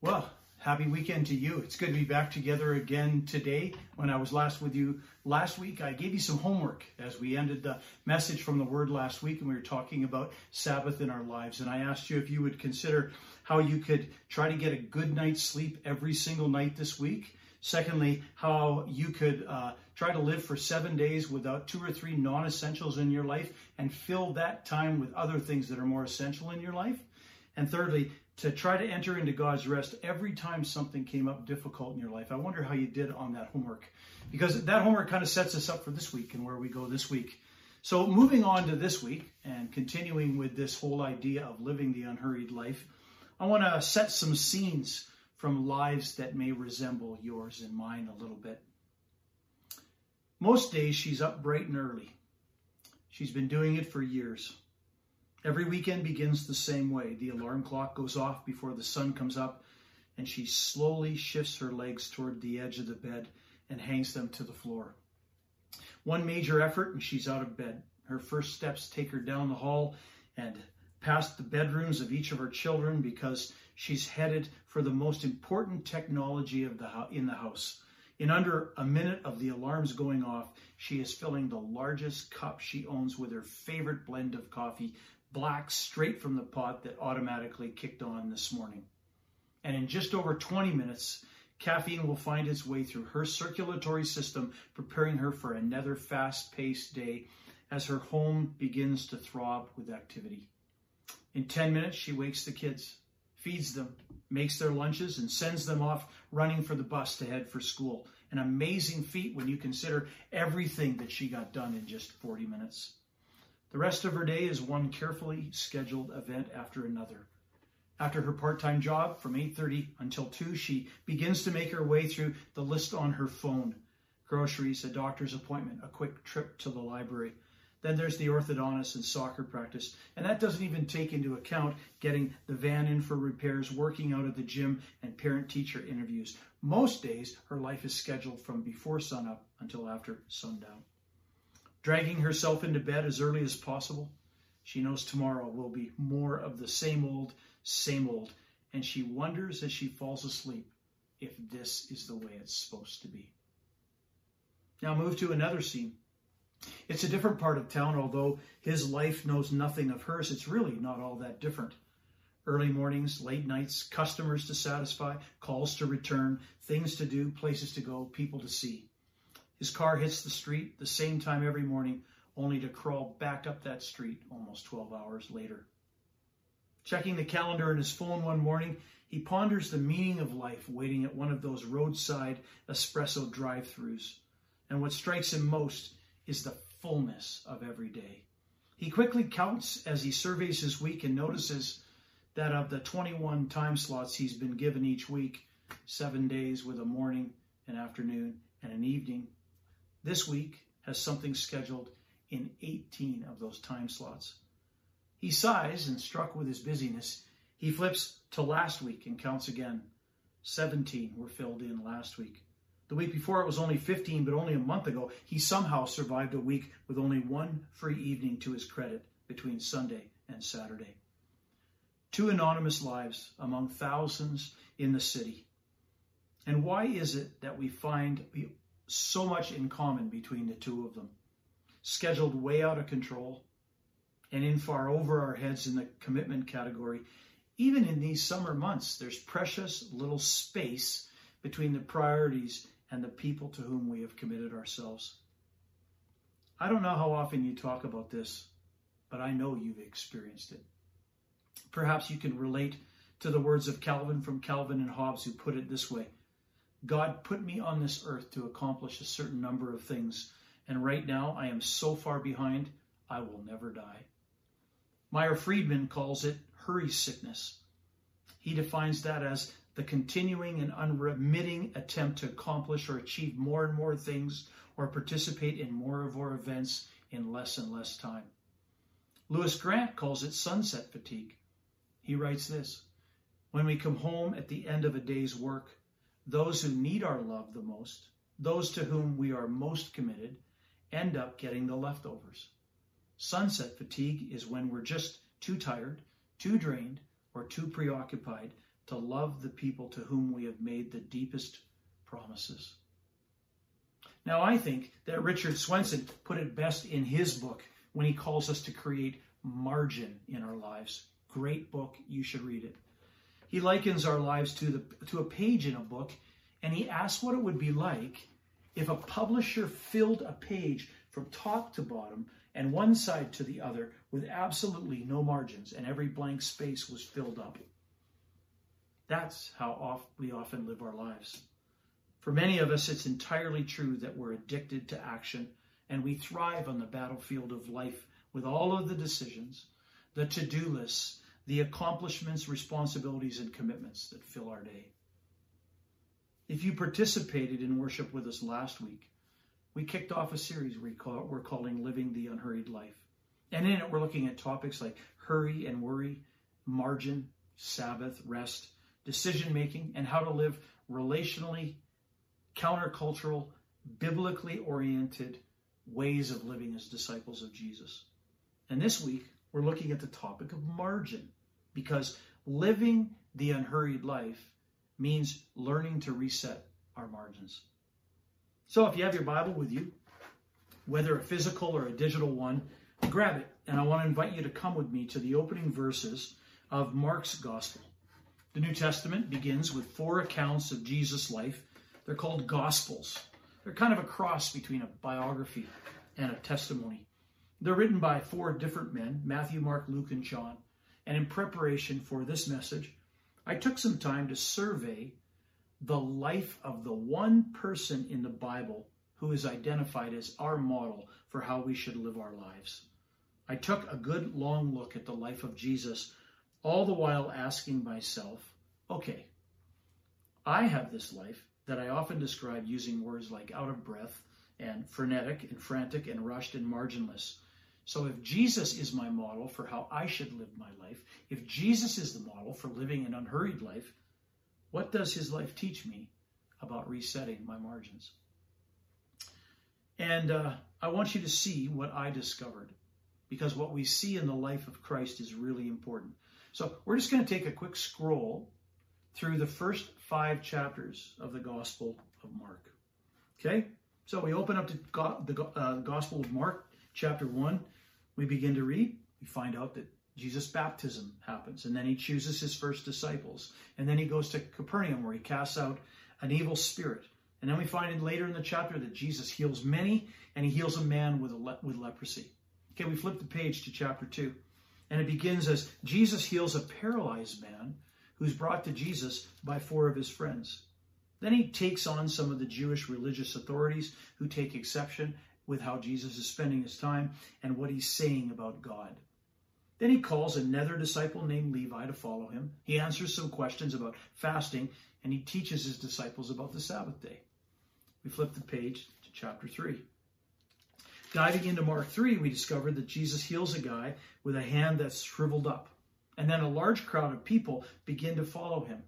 Well, happy weekend to you. It's good to be back together again today. When I was last with you last week, I gave you some homework as we ended the message from the Word last week, and we were talking about Sabbath in our lives. And I asked you if you would consider how you could try to get a good night's sleep every single night this week. Secondly, how you could uh, try to live for seven days without two or three non essentials in your life and fill that time with other things that are more essential in your life. And thirdly, to try to enter into God's rest every time something came up difficult in your life. I wonder how you did on that homework because that homework kind of sets us up for this week and where we go this week. So, moving on to this week and continuing with this whole idea of living the unhurried life, I want to set some scenes from lives that may resemble yours and mine a little bit. Most days she's up bright and early. She's been doing it for years. Every weekend begins the same way. The alarm clock goes off before the sun comes up, and she slowly shifts her legs toward the edge of the bed and hangs them to the floor. One major effort, and she's out of bed. Her first steps take her down the hall and past the bedrooms of each of her children because she's headed for the most important technology of the in the house. In under a minute of the alarms going off, she is filling the largest cup she owns with her favorite blend of coffee, black straight from the pot that automatically kicked on this morning. And in just over 20 minutes, caffeine will find its way through her circulatory system, preparing her for another fast paced day as her home begins to throb with activity. In 10 minutes, she wakes the kids, feeds them, makes their lunches, and sends them off running for the bus to head for school. An amazing feat when you consider everything that she got done in just 40 minutes. The rest of her day is one carefully scheduled event after another. After her part-time job from 8:30 until 2, she begins to make her way through the list on her phone. Groceries, a doctor's appointment, a quick trip to the library. Then there's the orthodontist and soccer practice. And that doesn't even take into account getting the van in for repairs, working out at the gym, and parent teacher interviews. Most days, her life is scheduled from before sunup until after sundown dragging herself into bed as early as possible. She knows tomorrow will be more of the same old, same old, and she wonders as she falls asleep if this is the way it's supposed to be. Now move to another scene. It's a different part of town, although his life knows nothing of hers. It's really not all that different. Early mornings, late nights, customers to satisfy, calls to return, things to do, places to go, people to see. His car hits the street the same time every morning, only to crawl back up that street almost 12 hours later. Checking the calendar in his phone one morning, he ponders the meaning of life waiting at one of those roadside espresso drive throughs. And what strikes him most is the fullness of every day. He quickly counts as he surveys his week and notices that of the 21 time slots he's been given each week, seven days with a morning, an afternoon, and an evening, this week has something scheduled in 18 of those time slots. He sighs and struck with his busyness, he flips to last week and counts again. 17 were filled in last week. The week before it was only 15, but only a month ago, he somehow survived a week with only one free evening to his credit between Sunday and Saturday. Two anonymous lives among thousands in the city. And why is it that we find we so much in common between the two of them. Scheduled way out of control and in far over our heads in the commitment category. Even in these summer months, there's precious little space between the priorities and the people to whom we have committed ourselves. I don't know how often you talk about this, but I know you've experienced it. Perhaps you can relate to the words of Calvin from Calvin and Hobbes, who put it this way God put me on this earth to accomplish a certain number of things, and right now I am so far behind, I will never die. Meyer Friedman calls it hurry sickness. He defines that as the continuing and unremitting attempt to accomplish or achieve more and more things or participate in more of our events in less and less time. Lewis Grant calls it sunset fatigue. He writes this When we come home at the end of a day's work, those who need our love the most, those to whom we are most committed, end up getting the leftovers. Sunset fatigue is when we're just too tired, too drained, or too preoccupied to love the people to whom we have made the deepest promises. Now, I think that Richard Swenson put it best in his book when he calls us to create margin in our lives. Great book, you should read it. He likens our lives to, the, to a page in a book, and he asks what it would be like if a publisher filled a page from top to bottom and one side to the other with absolutely no margins, and every blank space was filled up. That's how we often live our lives. For many of us, it's entirely true that we're addicted to action and we thrive on the battlefield of life with all of the decisions, the to do lists, the accomplishments, responsibilities, and commitments that fill our day. If you participated in worship with us last week, we kicked off a series we call, we're calling Living the Unhurried Life. And in it, we're looking at topics like hurry and worry, margin, Sabbath, rest, decision making, and how to live relationally, countercultural, biblically oriented ways of living as disciples of Jesus. And this week, we're looking at the topic of margin because living the unhurried life means learning to reset our margins. So if you have your Bible with you, whether a physical or a digital one, grab it. And I want to invite you to come with me to the opening verses of Mark's Gospel. The New Testament begins with four accounts of Jesus' life. They're called Gospels. They're kind of a cross between a biography and a testimony. They're written by four different men Matthew, Mark, Luke, and John. And in preparation for this message, I took some time to survey the life of the one person in the Bible who is identified as our model for how we should live our lives. I took a good long look at the life of Jesus, all the while asking myself, okay, I have this life that I often describe using words like out of breath and frenetic and frantic and rushed and marginless. So if Jesus is my model for how I should live my life, if Jesus is the model for living an unhurried life, what does his life teach me about resetting my margins? And uh, I want you to see what I discovered because what we see in the life of Christ is really important. So we're just going to take a quick scroll through the first five chapters of the Gospel of Mark. Okay? So we open up to the uh, Gospel of Mark, chapter 1. We begin to read. We find out that Jesus' baptism happens, and then he chooses his first disciples. And then he goes to Capernaum where he casts out an evil spirit. And then we find later in the chapter that Jesus heals many, and he heals a man with, a le- with leprosy. Okay, we flip the page to chapter 2. And it begins as Jesus heals a paralyzed man who's brought to Jesus by four of his friends. Then he takes on some of the Jewish religious authorities who take exception with how Jesus is spending his time and what he's saying about God. Then he calls another disciple named Levi to follow him. He answers some questions about fasting and he teaches his disciples about the Sabbath day. We flip the page to chapter 3. Diving into Mark 3, we discovered that Jesus heals a guy with a hand that's shriveled up. And then a large crowd of people begin to follow him.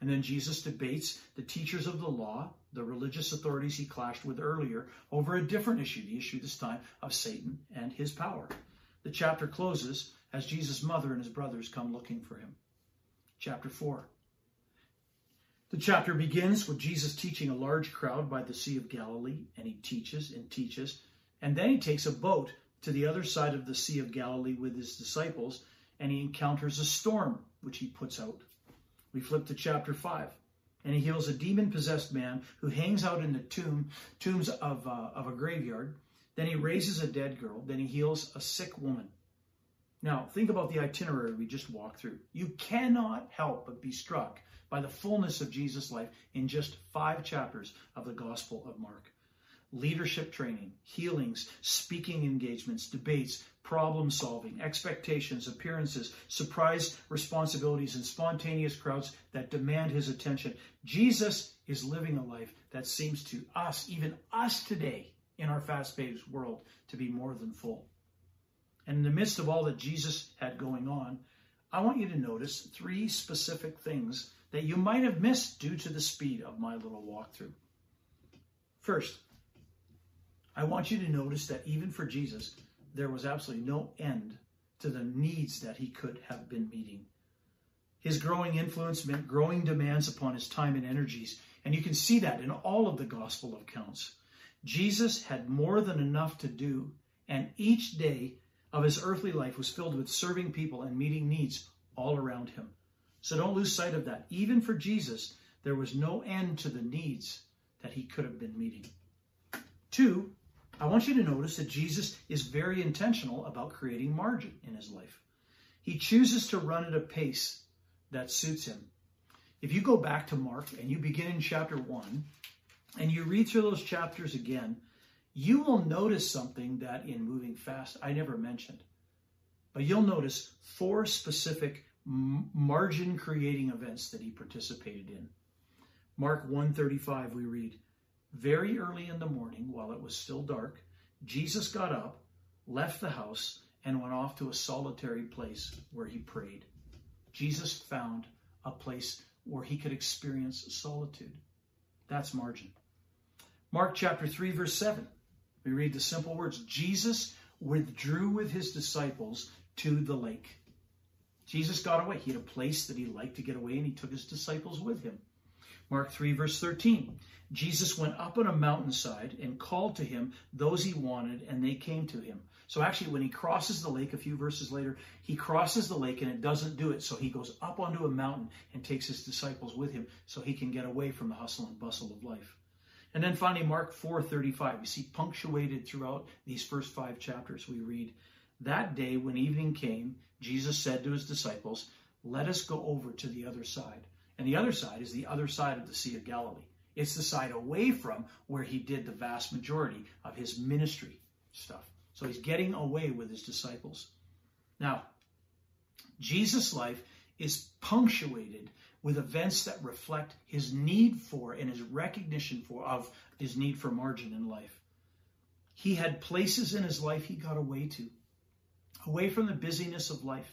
And then Jesus debates the teachers of the law, the religious authorities he clashed with earlier, over a different issue, the issue this time of Satan and his power. The chapter closes as Jesus' mother and his brothers come looking for him. Chapter 4. The chapter begins with Jesus teaching a large crowd by the Sea of Galilee, and he teaches and teaches. And then he takes a boat to the other side of the Sea of Galilee with his disciples, and he encounters a storm, which he puts out. We flip to chapter 5, and he heals a demon possessed man who hangs out in the tomb, tombs of, uh, of a graveyard. Then he raises a dead girl. Then he heals a sick woman. Now, think about the itinerary we just walked through. You cannot help but be struck by the fullness of Jesus' life in just five chapters of the Gospel of Mark. Leadership training, healings, speaking engagements, debates, problem solving, expectations, appearances, surprise responsibilities, and spontaneous crowds that demand his attention. Jesus is living a life that seems to us, even us today, in our fast paced world, to be more than full. And in the midst of all that Jesus had going on, I want you to notice three specific things that you might have missed due to the speed of my little walkthrough. First, I want you to notice that even for Jesus, there was absolutely no end to the needs that he could have been meeting. His growing influence meant growing demands upon his time and energies, and you can see that in all of the gospel accounts. Jesus had more than enough to do, and each day of his earthly life was filled with serving people and meeting needs all around him. So don't lose sight of that. Even for Jesus, there was no end to the needs that he could have been meeting. Two, I want you to notice that Jesus is very intentional about creating margin in his life. He chooses to run at a pace that suits him. If you go back to Mark and you begin in chapter 1 and you read through those chapters again, you will notice something that in moving fast I never mentioned. But you'll notice four specific margin creating events that he participated in. Mark 135 we read, very early in the morning while it was still dark, Jesus got up, left the house, and went off to a solitary place where he prayed. Jesus found a place where he could experience solitude. That's margin. Mark chapter 3, verse 7. We read the simple words Jesus withdrew with his disciples to the lake. Jesus got away. He had a place that he liked to get away, and he took his disciples with him. Mark 3, verse 13. Jesus went up on a mountainside and called to him those he wanted, and they came to him. So actually, when he crosses the lake a few verses later, he crosses the lake and it doesn't do it. So he goes up onto a mountain and takes his disciples with him so he can get away from the hustle and bustle of life. And then finally, Mark 4:35. You see, punctuated throughout these first five chapters, we read, That day when evening came, Jesus said to his disciples, Let us go over to the other side. And the other side is the other side of the Sea of Galilee. It's the side away from where he did the vast majority of his ministry stuff. So he's getting away with his disciples. Now, Jesus' life is punctuated with events that reflect his need for and his recognition for of his need for margin in life. He had places in his life he got away to, away from the busyness of life,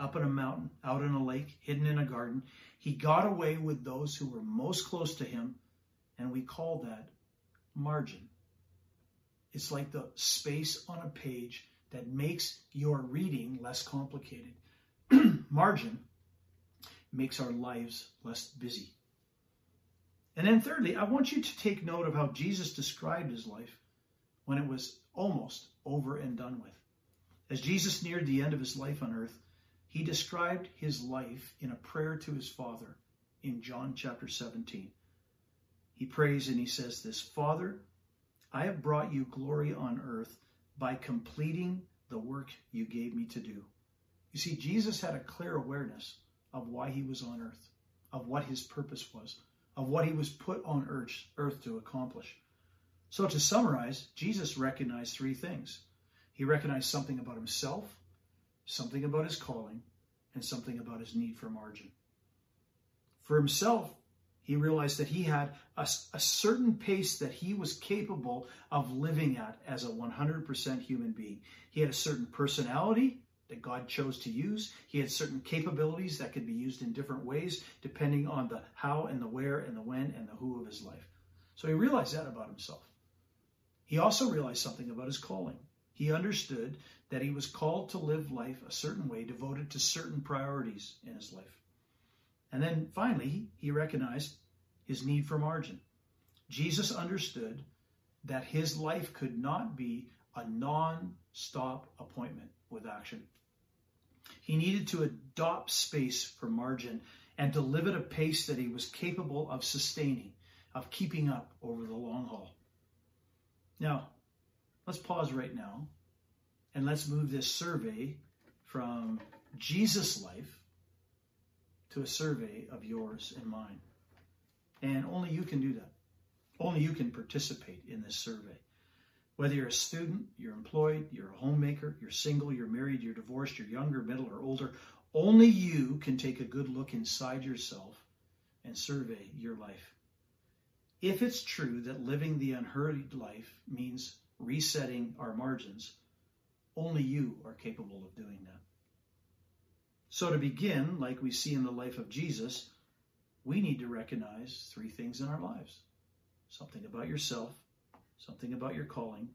up in a mountain, out in a lake, hidden in a garden. He got away with those who were most close to him and we call that margin. It's like the space on a page that makes your reading less complicated. margin makes our lives less busy. And then, thirdly, I want you to take note of how Jesus described his life when it was almost over and done with. As Jesus neared the end of his life on earth, he described his life in a prayer to his Father in John chapter 17 he prays and he says this Father, I have brought you glory on earth by completing the work you gave me to do. You see, Jesus had a clear awareness of why he was on earth, of what his purpose was, of what he was put on earth, earth to accomplish. So, to summarize, Jesus recognized three things. He recognized something about himself, something about his calling, and something about his need for margin. For himself, he realized that he had a, a, certain pace that he was capable of living at as a 100% human being. He had a certain personality that God chose to use. He had certain capabilities that could be used in different ways depending on the how and the where and the when and the who of his life. So he realized that about himself. He also realized something about his calling. He understood that he was called to live life a certain way, devoted to certain priorities in his life. And then finally, he recognized his need for margin. Jesus understood that his life could not be a non stop appointment with action. He needed to adopt space for margin and to live at a pace that he was capable of sustaining, of keeping up over the long haul. Now, let's pause right now and let's move this survey from Jesus' life to a survey of yours and mine. And only you can do that. Only you can participate in this survey. Whether you're a student, you're employed, you're a homemaker, you're single, you're married, you're divorced, you're younger, middle, or older, only you can take a good look inside yourself and survey your life. If it's true that living the unhurried life means resetting our margins, only you are capable of doing that. So, to begin, like we see in the life of Jesus, we need to recognize three things in our lives something about yourself, something about your calling,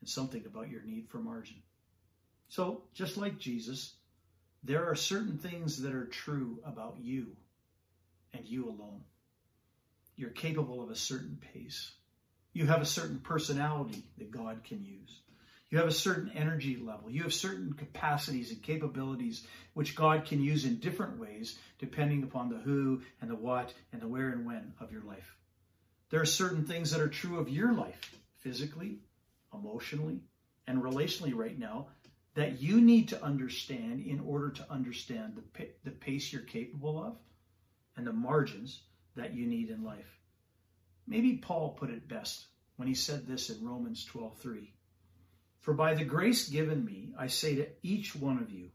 and something about your need for margin. So, just like Jesus, there are certain things that are true about you and you alone. You're capable of a certain pace. You have a certain personality that God can use. You have a certain energy level. You have certain capacities and capabilities which God can use in different ways depending upon the who and the what and the where and when of your life. There are certain things that are true of your life, physically, emotionally, and relationally right now, that you need to understand in order to understand the, the pace you're capable of and the margins that you need in life. Maybe Paul put it best when he said this in Romans 12:3. For by the grace given me, I say to each one of you,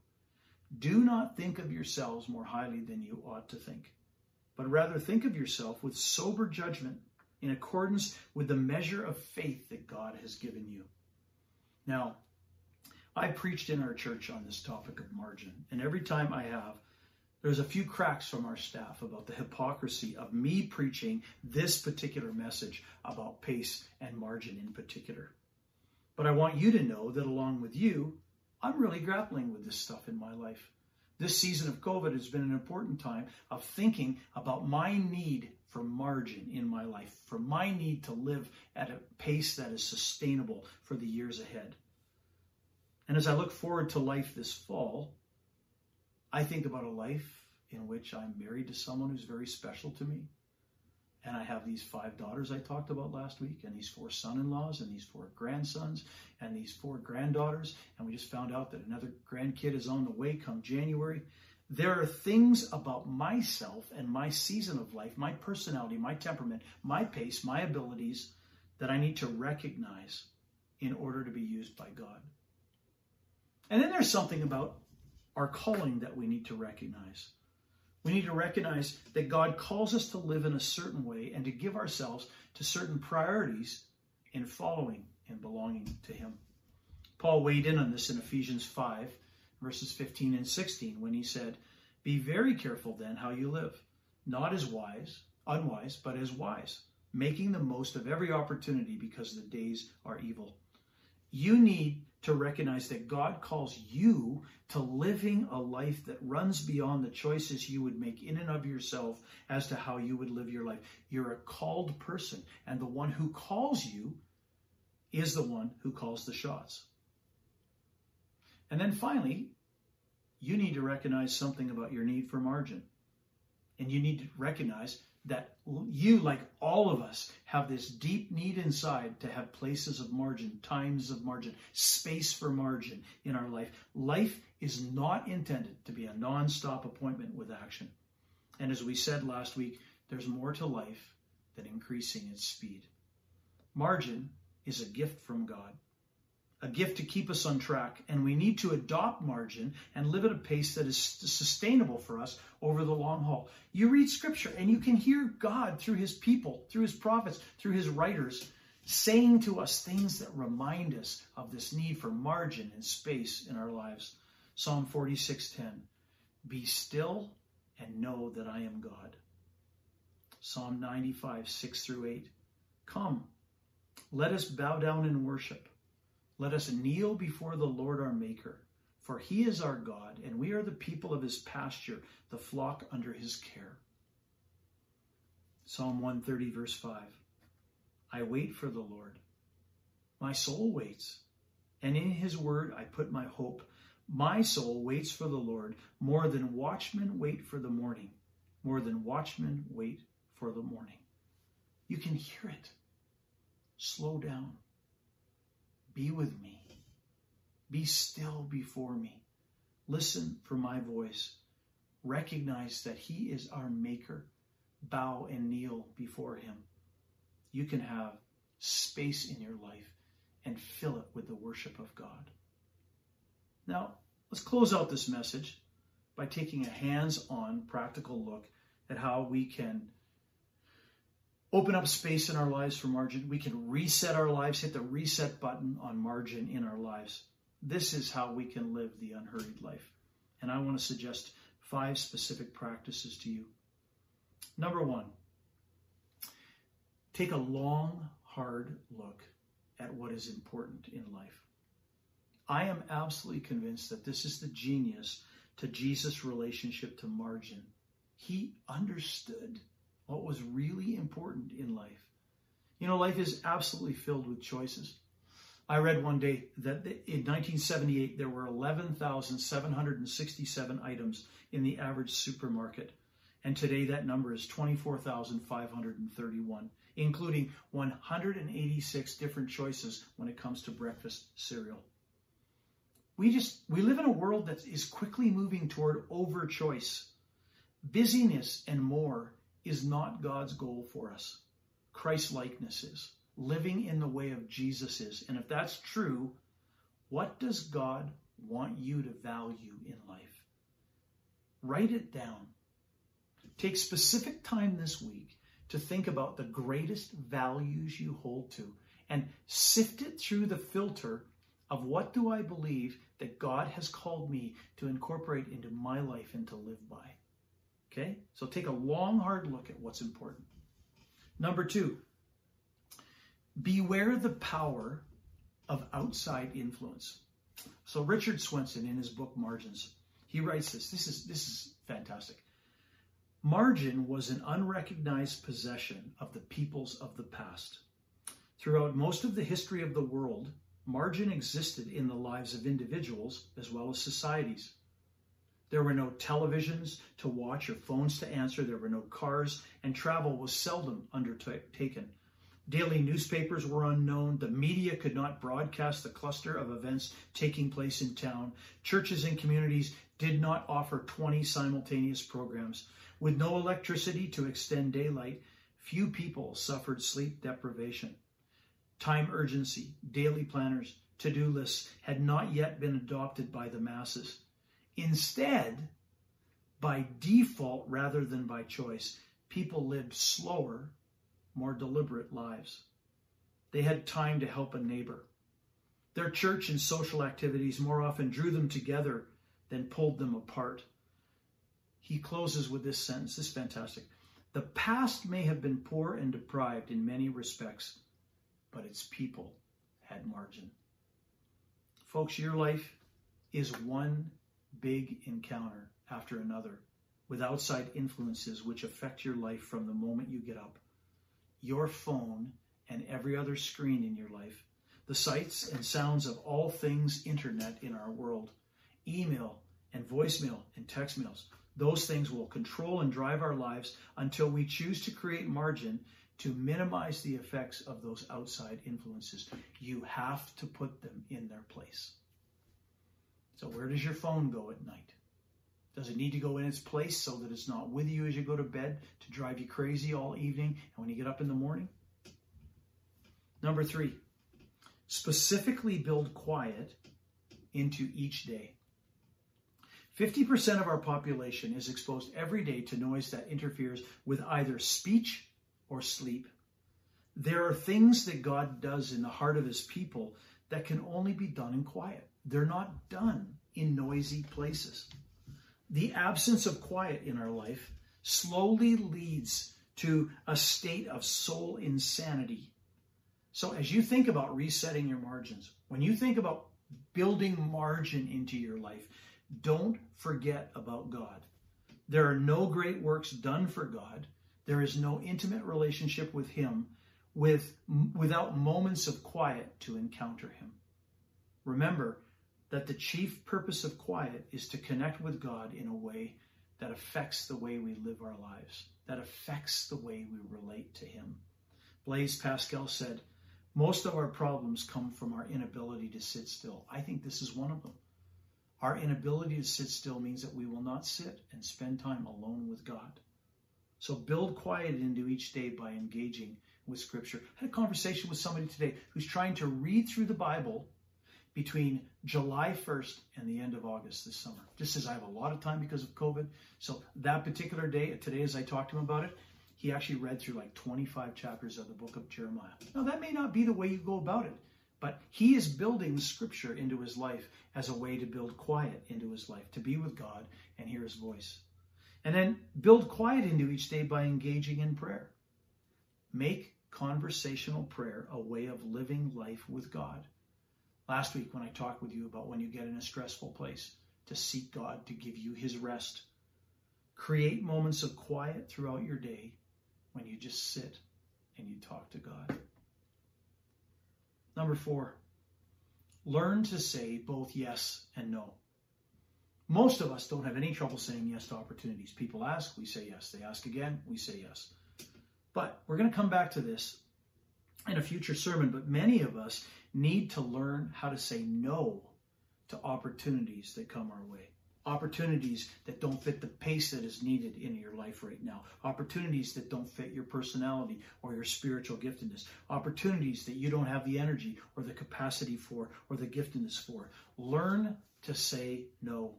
do not think of yourselves more highly than you ought to think, but rather think of yourself with sober judgment in accordance with the measure of faith that God has given you. Now, I preached in our church on this topic of margin, and every time I have, there's a few cracks from our staff about the hypocrisy of me preaching this particular message about pace and margin in particular. But I want you to know that along with you, I'm really grappling with this stuff in my life. This season of COVID has been an important time of thinking about my need for margin in my life, for my need to live at a pace that is sustainable for the years ahead. And as I look forward to life this fall, I think about a life in which I'm married to someone who's very special to me. And I have these five daughters I talked about last week, and these four son in laws, and these four grandsons, and these four granddaughters. And we just found out that another grandkid is on the way come January. There are things about myself and my season of life, my personality, my temperament, my pace, my abilities that I need to recognize in order to be used by God. And then there's something about our calling that we need to recognize. We need to recognize that God calls us to live in a certain way and to give ourselves to certain priorities in following and belonging to Him. Paul weighed in on this in Ephesians 5, verses 15 and 16, when he said, Be very careful then how you live, not as wise, unwise, but as wise, making the most of every opportunity because the days are evil. You need to recognize that God calls you to living a life that runs beyond the choices you would make in and of yourself as to how you would live your life. You're a called person, and the one who calls you is the one who calls the shots. And then finally, you need to recognize something about your need for margin. And you need to recognize that you, like all of us, have this deep need inside to have places of margin, times of margin, space for margin in our life. Life is not intended to be a non-stop appointment with action. And as we said last week, there's more to life than increasing its speed. Margin is a gift from God a gift to keep us on track, and we need to adopt margin and live at a pace that is sustainable for us over the long haul. You read scripture and you can hear God through his people, through his prophets, through his writers, saying to us things that remind us of this need for margin and space in our lives. Psalm 46:10. Be still and know that I am God. Psalm 95, 6 through 8. Come, let us bow down and worship. Let us kneel before the Lord our Maker, for he is our God, and we are the people of his pasture, the flock under his care. Psalm 130, verse 5. I wait for the Lord. My soul waits, and in his word I put my hope. My soul waits for the Lord more than watchmen wait for the morning, more than watchmen wait for the morning. You can hear it. Slow down. Be with me. Be still before me. Listen for my voice. Recognize that He is our Maker. Bow and kneel before Him. You can have space in your life and fill it with the worship of God. Now, let's close out this message by taking a hands on practical look at how we can open up space in our lives for margin. We can reset our lives, hit the reset button on margin in our lives. This is how we can live the unhurried life. And I want to suggest five specific practices to you. Number one, take a long, hard look at what is important in life. I am absolutely convinced that this is the genius to Jesus' relationship to margin. He understood what was really important in life. You know, life is absolutely filled with choices. I read one day that in 1978 there were 11,767 items in the average supermarket, and today that number is 24,531, including 186 different choices when it comes to breakfast cereal. We just we live in a world that is quickly moving toward over choice. Busyness and more is not God's goal for us. Christ likeness is. Living in the way of Jesus is. And if that's true, what does God want you to value in life? Write it down. Take specific time this week to think about the greatest values you hold to and sift it through the filter of what do I believe that God has called me to incorporate into my life and to live by. Okay? So take a long, hard look at what's important. Number two, beware the power of outside influence. So Richard Swenson in his book Margins, he writes this. This is this is fantastic. Margin was an unrecognized possession of the peoples of the past. Throughout most of the history of the world, margin existed in the lives of individuals as well as societies. There were no televisions to watch or phones to answer. There were no cars, and travel was seldom undertaken. Daily newspapers were unknown. The media could not broadcast the cluster of events taking place in town. Churches and communities did not offer 20 simultaneous programs. With no electricity to extend daylight, few people suffered sleep deprivation. Time urgency, daily planners, to do lists had not yet been adopted by the masses. Instead, by default rather than by choice, people lived slower, more deliberate lives. They had time to help a neighbor. Their church and social activities more often drew them together than pulled them apart. He closes with this sentence. This is fantastic. The past may have been poor and deprived in many respects, but its people had margin. Folks, your life is one big encounter after another with outside influences which affect your life from the moment you get up. Your phone and every other screen in your life, the sights and sounds of all things internet in our world, email and voicemail and text mails, those things will control and drive our lives until we choose to create margin to minimize the effects of those outside influences. You have to put them in their place. So, where does your phone go at night? Does it need to go in its place so that it's not with you as you go to bed to drive you crazy all evening and when you get up in the morning? Number three, specifically build quiet into each day. 50% of our population is exposed every day to noise that interferes with either speech or sleep. There are things that God does in the heart of his people that can only be done in quiet. They're not done in noisy places. The absence of quiet in our life slowly leads to a state of soul insanity. So, as you think about resetting your margins, when you think about building margin into your life, don't forget about God. There are no great works done for God. There is no intimate relationship with Him with, without moments of quiet to encounter Him. Remember, that the chief purpose of quiet is to connect with God in a way that affects the way we live our lives, that affects the way we relate to Him. Blaise Pascal said, Most of our problems come from our inability to sit still. I think this is one of them. Our inability to sit still means that we will not sit and spend time alone with God. So build quiet into each day by engaging with Scripture. I had a conversation with somebody today who's trying to read through the Bible between July 1st and the end of August this summer. Just as I have a lot of time because of COVID. So that particular day, today as I talked to him about it, he actually read through like 25 chapters of the book of Jeremiah. Now that may not be the way you go about it, but he is building scripture into his life as a way to build quiet into his life, to be with God and hear his voice. And then build quiet into each day by engaging in prayer. Make conversational prayer a way of living life with God. Last week, when I talked with you about when you get in a stressful place, to seek God to give you his rest. Create moments of quiet throughout your day when you just sit and you talk to God. Number four, learn to say both yes and no. Most of us don't have any trouble saying yes to opportunities. People ask, we say yes. They ask again, we say yes. But we're going to come back to this in a future sermon, but many of us need to learn how to say no to opportunities that come our way. Opportunities that don't fit the pace that is needed in your life right now. Opportunities that don't fit your personality or your spiritual giftedness. Opportunities that you don't have the energy or the capacity for or the giftedness for. Learn to say no.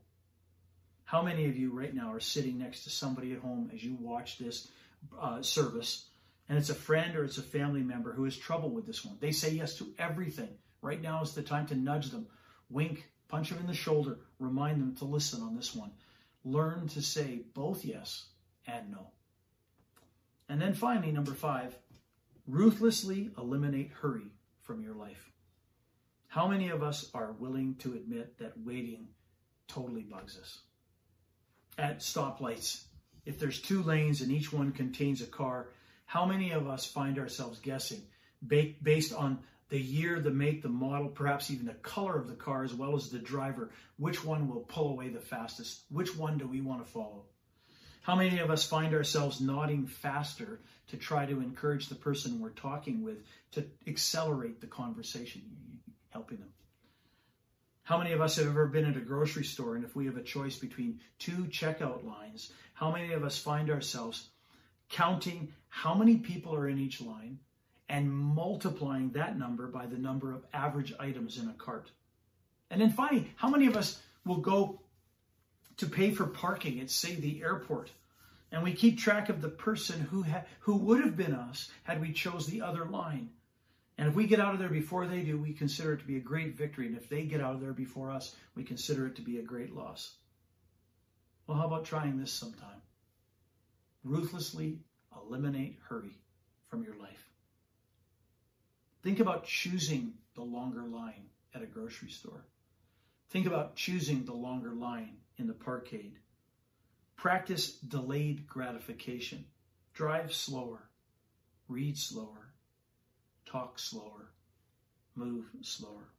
How many of you right now are sitting next to somebody at home as you watch this uh, service and it's a friend or it's a family member who has trouble with this one? They say yes to everything. Right now is the time to nudge them, wink, punch them in the shoulder, remind them to listen on this one. Learn to say both yes and no. And then finally, number five, ruthlessly eliminate hurry from your life. How many of us are willing to admit that waiting totally bugs us? At stoplights, if there's two lanes and each one contains a car, how many of us find ourselves guessing based on the year, the make, the model, perhaps even the color of the car, as well as the driver, which one will pull away the fastest? Which one do we want to follow? How many of us find ourselves nodding faster to try to encourage the person we're talking with to accelerate the conversation, helping them? How many of us have ever been at a grocery store and if we have a choice between two checkout lines, how many of us find ourselves counting how many people are in each line and multiplying that number by the number of average items in a cart. And then finally, how many of us will go to pay for parking at, say, the airport? And we keep track of the person who, ha- who would have been us had we chose the other line. And if we get out of there before they do, we consider it to be a great victory. And if they get out of there before us, we consider it to be a great loss. Well, how about trying this sometime? Ruthlessly eliminate hurry from your life. Think about choosing the longer line at a grocery store. Think about choosing the longer line in the parkade. Practice delayed gratification. Drive slower. Read slower. Talk slower. Move slower.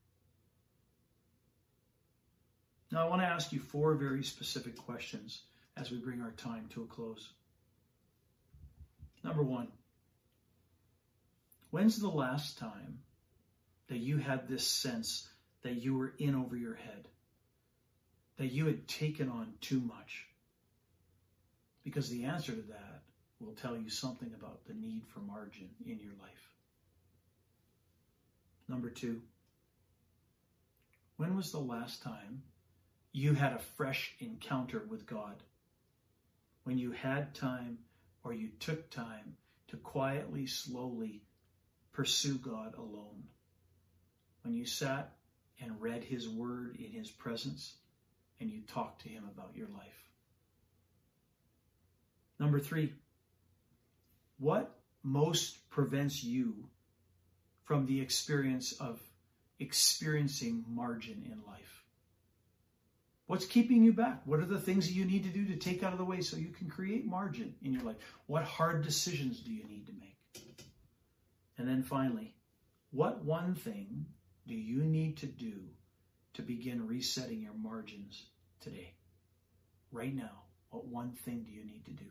Now, I want to ask you four very specific questions as we bring our time to a close. Number one, When's the last time that you had this sense that you were in over your head? That you had taken on too much? Because the answer to that will tell you something about the need for margin in your life. Number two, when was the last time you had a fresh encounter with God? When you had time or you took time to quietly, slowly pursue God alone. When you sat and read His Word in His presence and you talked to Him about your life. Number three, what most prevents you from the experience of experiencing margin in life? What's keeping you back? What are the things that you need to do to take out of the way so you can create margin in your life? What hard decisions do you need to make? And then finally, what one thing do you need to do to begin resetting your margins today? Right now, what one thing do you need to do?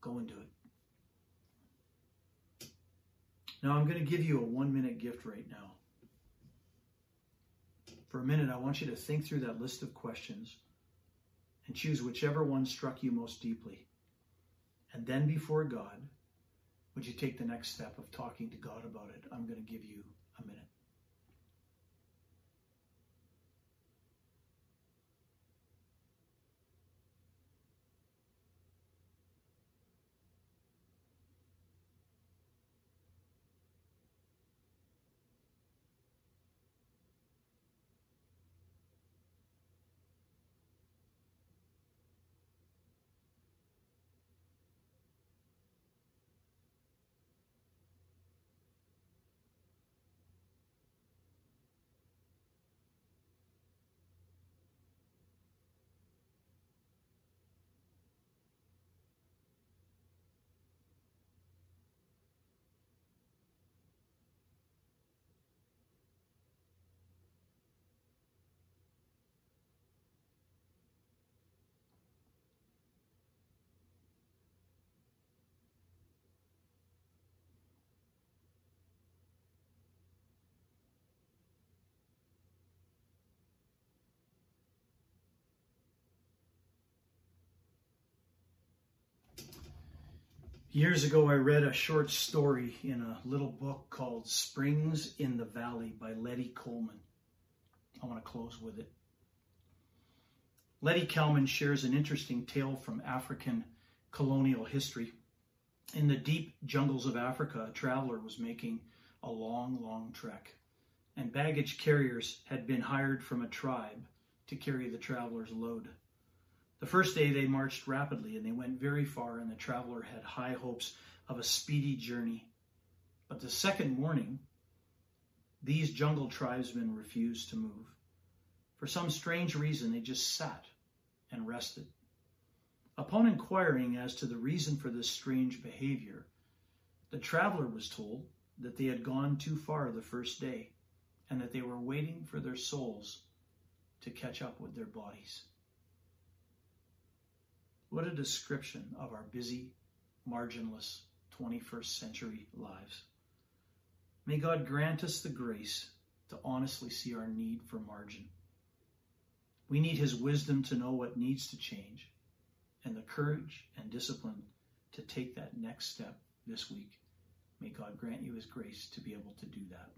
Go and do it. Now, I'm going to give you a one minute gift right now. For a minute, I want you to think through that list of questions and choose whichever one struck you most deeply. And then before God, would you take the next step of talking to God about it? I'm going to give you Years ago, I read a short story in a little book called Springs in the Valley by Lettie Cowman. I want to close with it. Lettie Cowman shares an interesting tale from African colonial history. In the deep jungles of Africa, a traveler was making a long, long trek, and baggage carriers had been hired from a tribe to carry the traveler's load. The first day they marched rapidly and they went very far, and the traveler had high hopes of a speedy journey. But the second morning, these jungle tribesmen refused to move. For some strange reason, they just sat and rested. Upon inquiring as to the reason for this strange behavior, the traveler was told that they had gone too far the first day and that they were waiting for their souls to catch up with their bodies. What a description of our busy, marginless 21st century lives. May God grant us the grace to honestly see our need for margin. We need His wisdom to know what needs to change and the courage and discipline to take that next step this week. May God grant you His grace to be able to do that.